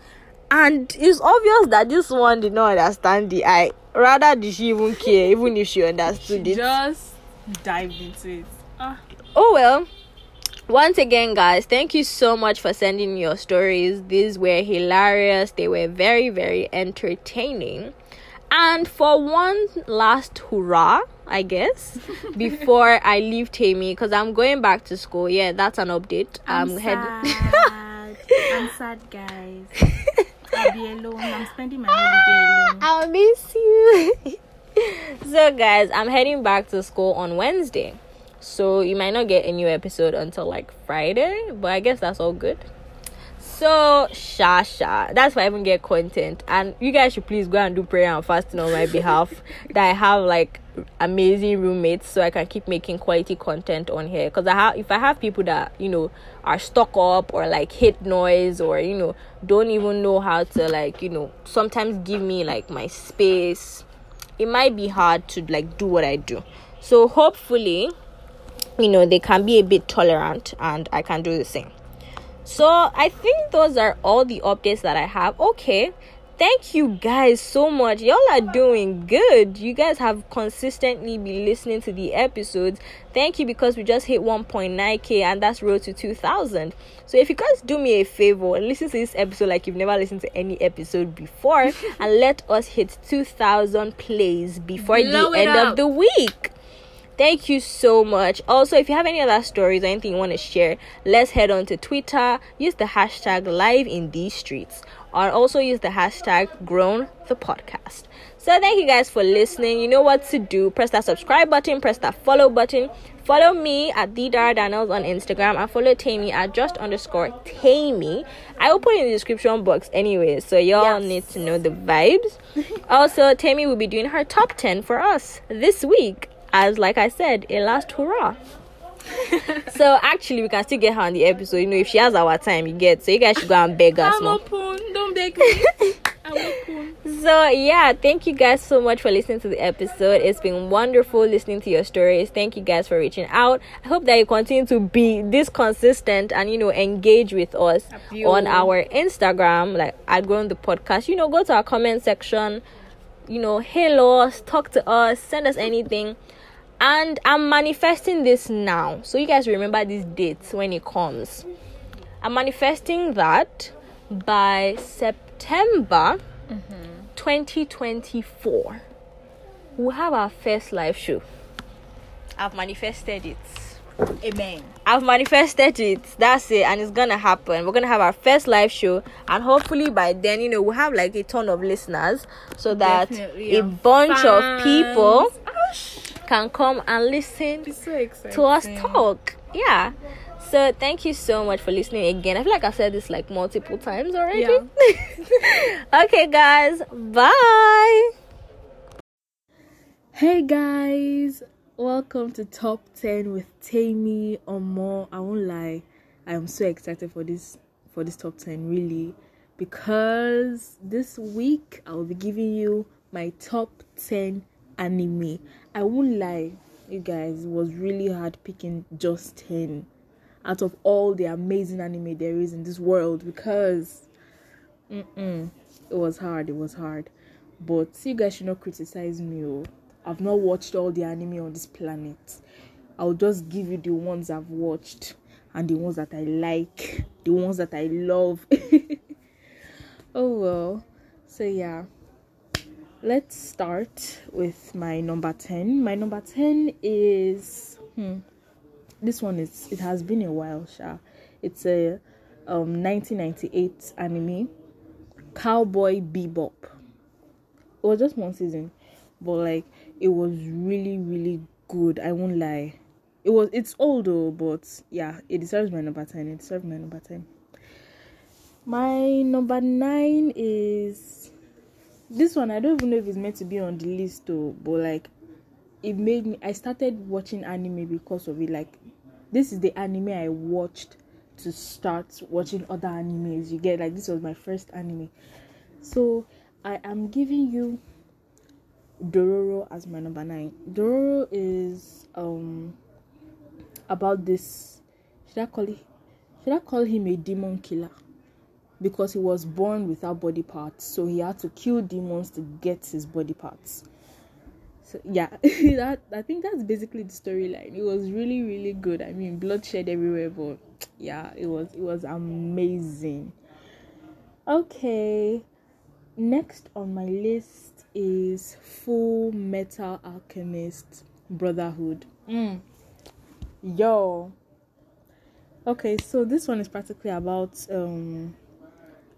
And it's obvious that this one did not understand the I. Rather, did she even care, even if she (laughs) understood it? Just dive into it. Ah, oh well once again guys thank you so much for sending your stories these were hilarious they were very very entertaining and for one last hurrah i guess (laughs) before i leave temi because i'm going back to school yeah that's an update i'm, head- (laughs) I'm sad, guys. I'll be alone. I'm spending my holiday (laughs) alone. I'll miss you. so, guys, I'm heading back to school on Wednesday. So, you might not get a new episode until like Friday, but I guess that's all good. So, sha sha. That's why I even get content. And you guys should please go and do prayer and fasting on my (laughs) behalf. that I have like amazing roommates so I can keep making quality content on here. Because I have if I have people that, you know, are stuck up or like hate noise or, you know, don't even know how to like, you know, sometimes give me like my space. It might be hard to like do what I do. So hopefully, you know, they can be a bit tolerant and I can do the same. So I think those are all the updates that I have. Okay. Thank you guys so much. Y'all are doing good. You guys have consistently been listening to the episodes. Thank you because we just hit 1.9k and that's road to 2000. So if you guys do me a favor and listen to this episode like you've never listened to any episode before (laughs) and let us hit 2000 plays before Blow the end of the week. Thank you so much. Also, if you have any other stories or anything you want to share, let's head on to Twitter. Use the hashtag live in these streets. Or also use the hashtag grown the podcast. So thank you guys for listening. You know what to do. Press that subscribe button, press that follow button. Follow me at the Dara Daniels on Instagram and follow Temi at just underscore Temi. I will put it in the description box anyway, so y'all Yes. need to know the vibes. (laughs) also, Temi will be doing her top 10 for us this week as like I said, a last hurrah. (laughs) so actually we can still get her on the episode, you know, if she has our time, you get so you guys should go and beg us I'm now. open. Don't beg me. (laughs) So yeah, thank you guys so much for listening to the episode. It's been wonderful listening to your stories. Thank you guys for reaching out. I hope that you continue to be this consistent and you know engage with us on our Instagram, like at Grown the Podcast. You know, go to our comment section, you know, hail us, talk to us, send us anything. And I'm manifesting this now. So you guys remember these dates when it comes. I'm manifesting that by September 2024. We'll have our first live show. I've manifested it. Amen. I've manifested it. That's it, and it's gonna happen. We're gonna have our first live show, and hopefully by then, you know, we'll have like a ton of listeners, so that Definitely, a and bunch of fans. people Gosh, can come and listen so to us talk. Yeah. So thank you so much for listening again. I feel like I've said this like multiple times already. (laughs) okay, guys. Bye. Hey guys, welcome to Top 10 with Temi Omo. I won't lie, I am so excited for this for this top 10 really because this week I will be giving you my top 10 anime. I won't lie, you guys, was really hard picking just 10 out of all the amazing anime there is in this world because it was hard, it was hard. But you guys should not criticize me. Oh. I've not watched all the anime on this planet. I'll just give you the ones I've watched and the ones that I like, the ones that I love. (laughs) oh well. So yeah. Let's start with my number 10. My number 10 is hmm, this one is it has been a while, Sha. It's a um 1998 anime Cowboy Bebop. It was just one season, but like it was really, really good. I won't lie. It was it's old though, but yeah, it deserves my number ten. It deserves my number ten. My number nine is this one. I don't even know if it's meant to be on the list though, but like it made me. I started watching anime because of it. Like this is the anime I watched to start watching other animes. You get like this was my first anime, so I am giving you Dororo as my number nine. Dororo is um about this. Should I call it? Should I call him a demon killer? Because he was born without body parts so he had to kill demons to get his body parts. So yeah (laughs) that i think that's basically the storyline. It was really really good. I mean bloodshed everywhere but yeah it was it was amazing. Okay next on my list is full metal alchemist brotherhood. Mm. yo. Okay so this one is practically about um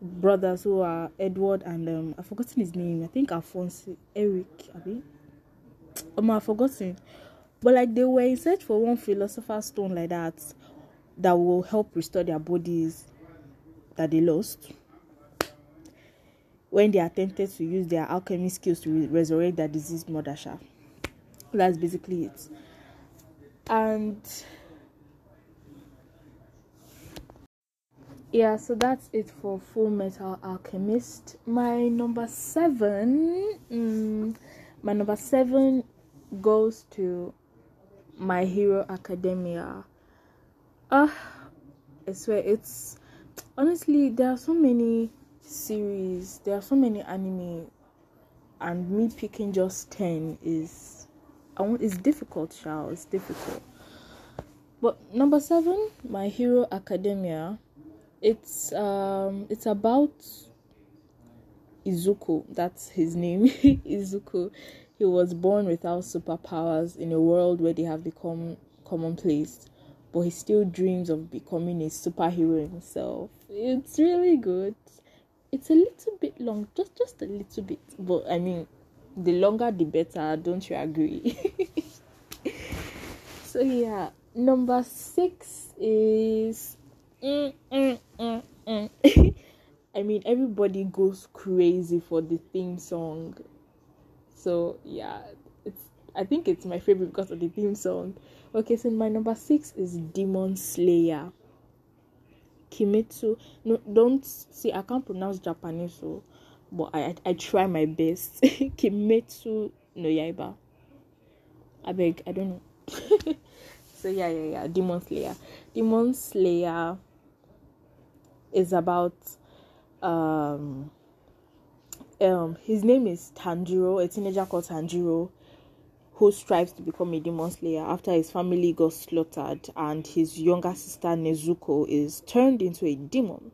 brothers who are Edward and um I've forgotten his name. I think Alphonse Eric, Abi. Um, I've forgotten. But like they were in search for one philosopher's stone like that that will help restore their bodies that they lost when they attempted to use their alchemy skills to re- resurrect their deceased mother. That's basically it. And yeah so that's it for full metal alchemist. My number seven mm, my number seven goes to my hero academia. Ah uh, i swear it's honestly there are so many series there are so many anime and me picking just 10 is i want it's difficult child it's difficult. But number seven my hero academia it's um it's about Izuku. That's his name, (laughs) Izuku. He was born without superpowers in a world where they have become commonplace, but he still dreams of becoming a superhero himself. It's really good. It's a little bit long, just just a little bit, but I mean, the longer the better. Don't you agree? (laughs) so yeah, number six is Mm, mm, mm. (laughs) I mean, everybody goes crazy for the theme song. So yeah, it's I think it's my favorite because of the theme song. Okay, so my number six is Demon Slayer. Kimetsu. No, don't see. I can't pronounce Japanese, so but I I, I try my best. (laughs) Kimetsu no Yaiba. I beg. I don't know. (laughs) so yeah, yeah, yeah. Demon Slayer. Demon Slayer is about um um his name is Tanjiro, a teenager called Tanjiro who strives to become a demon slayer after his family got slaughtered and his younger sister Nezuko is turned into a demon.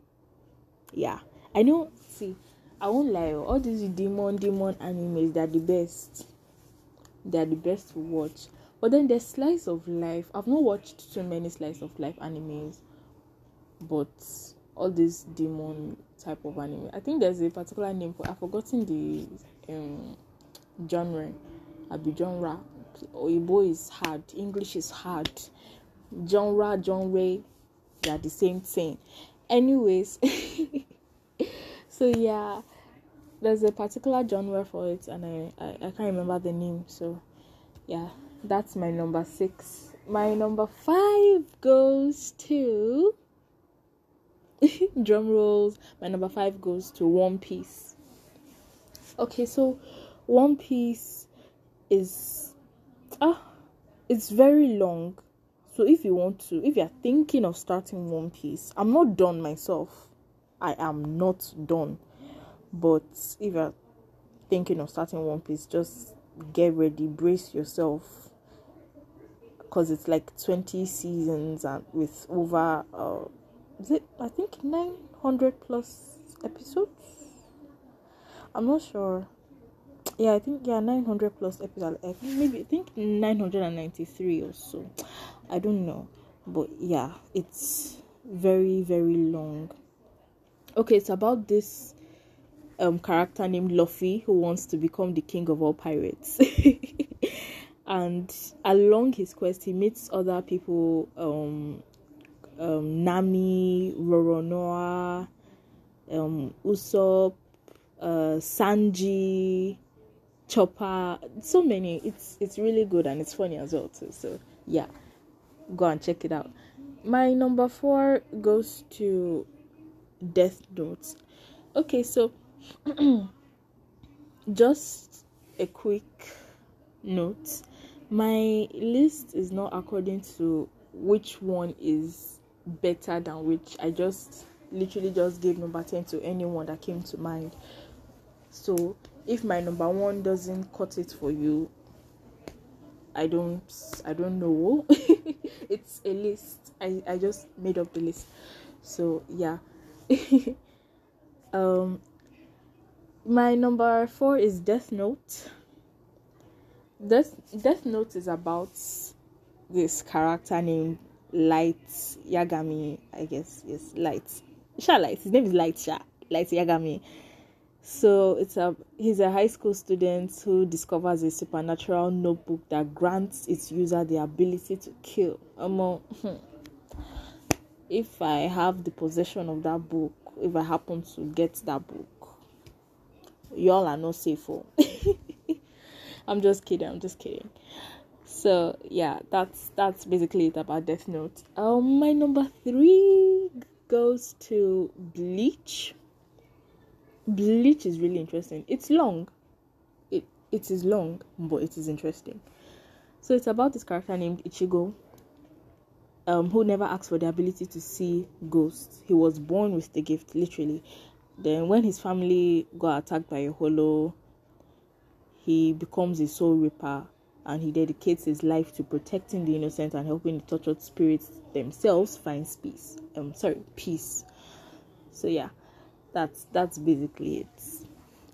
Yeah. I know see, I won't lie, all these demon demon animes they're the best. They're the best to watch. But then there's slice of life. I've not watched too many slice of life animes, but all this demon type of anime. I think there's a particular name for I've forgotten the um genre. Abi genre. Oyibo is hard. English is hard. Genre, genre, they are the same thing. Anyways, (laughs) so yeah, there's a particular genre for it, and I, I I can't remember the name. So yeah, that's my number six. My number five goes to (laughs) drum rolls. My number five goes to One Piece. Okay, so One Piece is ah, it's very long. So if you want to, if you're thinking of starting One Piece, I'm not done myself. I am not done. But if you're thinking of starting One Piece, just get ready, brace yourself. Because it's like 20 seasons and with over uh, is it I think 900 plus episodes? I'm not sure. Yeah I think yeah 900 plus episodes. I think maybe I think 993 or so. I don't know. But yeah it's very very long. Okay it's about this um character named Luffy who wants to become the king of all pirates. (laughs) And along his quest he meets other people um um nami roronoa um usopp uh sanji chopper so many. It's it's really good and it's funny as well too so yeah. Go and check it out. My number four goes to death notes okay so (clears throat) just a quick note. My list is not according to which one is better than which i just literally just gave number 10 to anyone that came to mind. So if my number one doesn't cut it for you i don't i don't know. (laughs) It's a list. I i just made up the list. So yeah. (laughs) Um my number four is death note. Death death note is about this character named light yagami i guess yes light sha light his name is light sha light yagami so it's a he's a high school student who discovers a supernatural notebook that grants its user the ability to kill. Um, if I have the possession of that book, if I happen to get that book, y'all are not safe for. (laughs) I'm just kidding. I'm just kidding. So yeah, that's that's basically it about Death Note. Um, my number three goes to Bleach. Bleach is really interesting. It's long. It it is long, but it is interesting. So it's about this character named Ichigo, um, who never asked for the ability to see ghosts. He was born with the gift, literally. Then when his family got attacked by a hollow, he becomes a soul reaper and he dedicates his life to protecting the innocent and helping the tortured spirits themselves find peace. Um sorry, peace. So yeah that's that's basically it.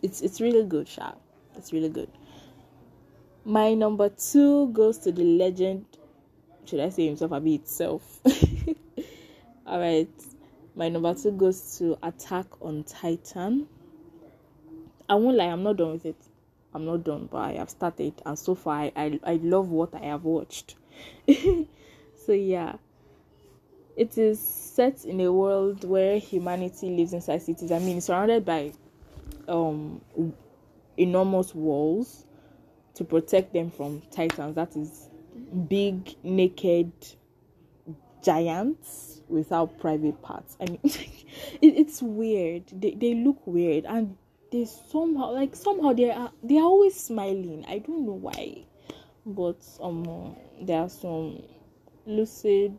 It's it's really good, sharp. It's really good. My number two goes to the legend. Should I say himself? Abi itself. (laughs) All right. My number two goes to Attack on Titan. I won't lie, I'm not done with it. I'm not done, but I have started, and so far I I, I love what I have watched. (laughs) so yeah, it is set in a world where humanity lives inside cities. I mean, surrounded by um enormous walls to protect them from titans. That is big naked giants without private parts. I mean, (laughs) it, it's weird. They they look weird and they somehow like somehow they are they are always smiling. I don't know why, but um there are some lucid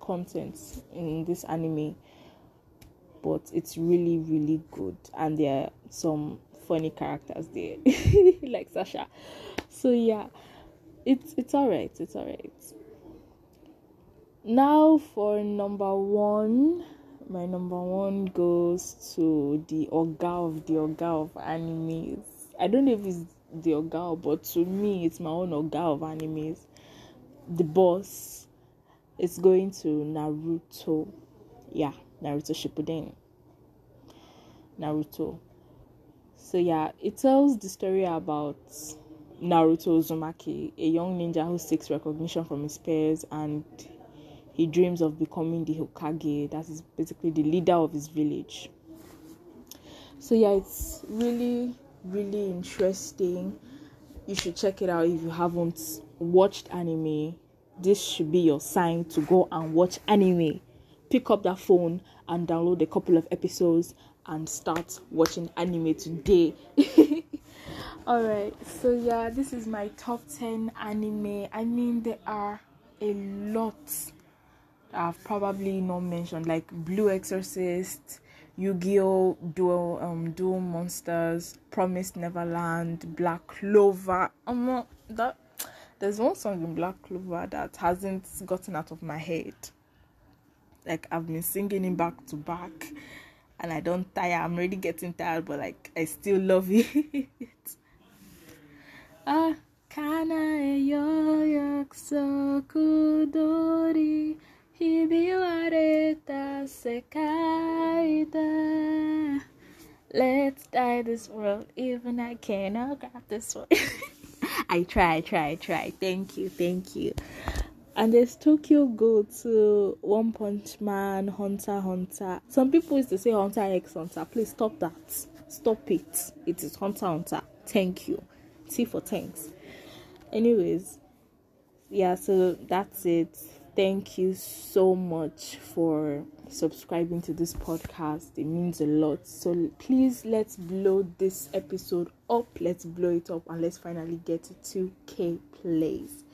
content in this anime but it's really really good. And there are some funny characters there (laughs) like sasha. So yeah it's it's all right it's all right now for number one my number one goes to the oga of the oga of animes i don't know if it's the oga but to me it's my own oga of animes the boss is going to Naruto. Yeah, Naruto Shippuden. Naruto. So yeah, it tells the story about Naruto Uzumaki, a young ninja who seeks recognition from his peers and he dreams of becoming the Hokage. That is basically the leader of his village. So yeah, it's really really interesting. You should check it out if you haven't watched anime this should be your sign to go and watch anime. Pick up that phone and download a couple of episodes and start watching anime today. (laughs) Alright, so yeah, this is my top 10 anime. I mean, there are a lot I've probably not mentioned, like Blue Exorcist, Yu-Gi-Oh, Duel, um, Duel Monsters, Promised Neverland, Black Clover. Um, that there's one song in Black Clover that hasn't gotten out of my head. Like I've been singing it back to back and I don't tire. I'm already getting tired, but like I still love (laughs) it. ah, kana yo yakusoku dori hibiwareta sekai da. Let's die this world, even I cannot grab this one. (laughs) I try, try, try. Thank you, thank you. And there's Tokyo Ghoul to One Punch Man, Hunter Hunter. Some people used to say Hunter X Hunter. Please stop that. Stop it. It is Hunter Hunter. Thank you. T for thanks. Anyways, yeah, so that's it. Thank you so much for subscribing to this podcast. It means a lot. So please let's blow this episode up. Let's blow it up and let's finally get to 2k plays.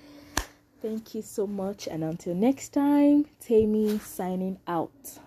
Thank you so much, and until next time, Temi signing out.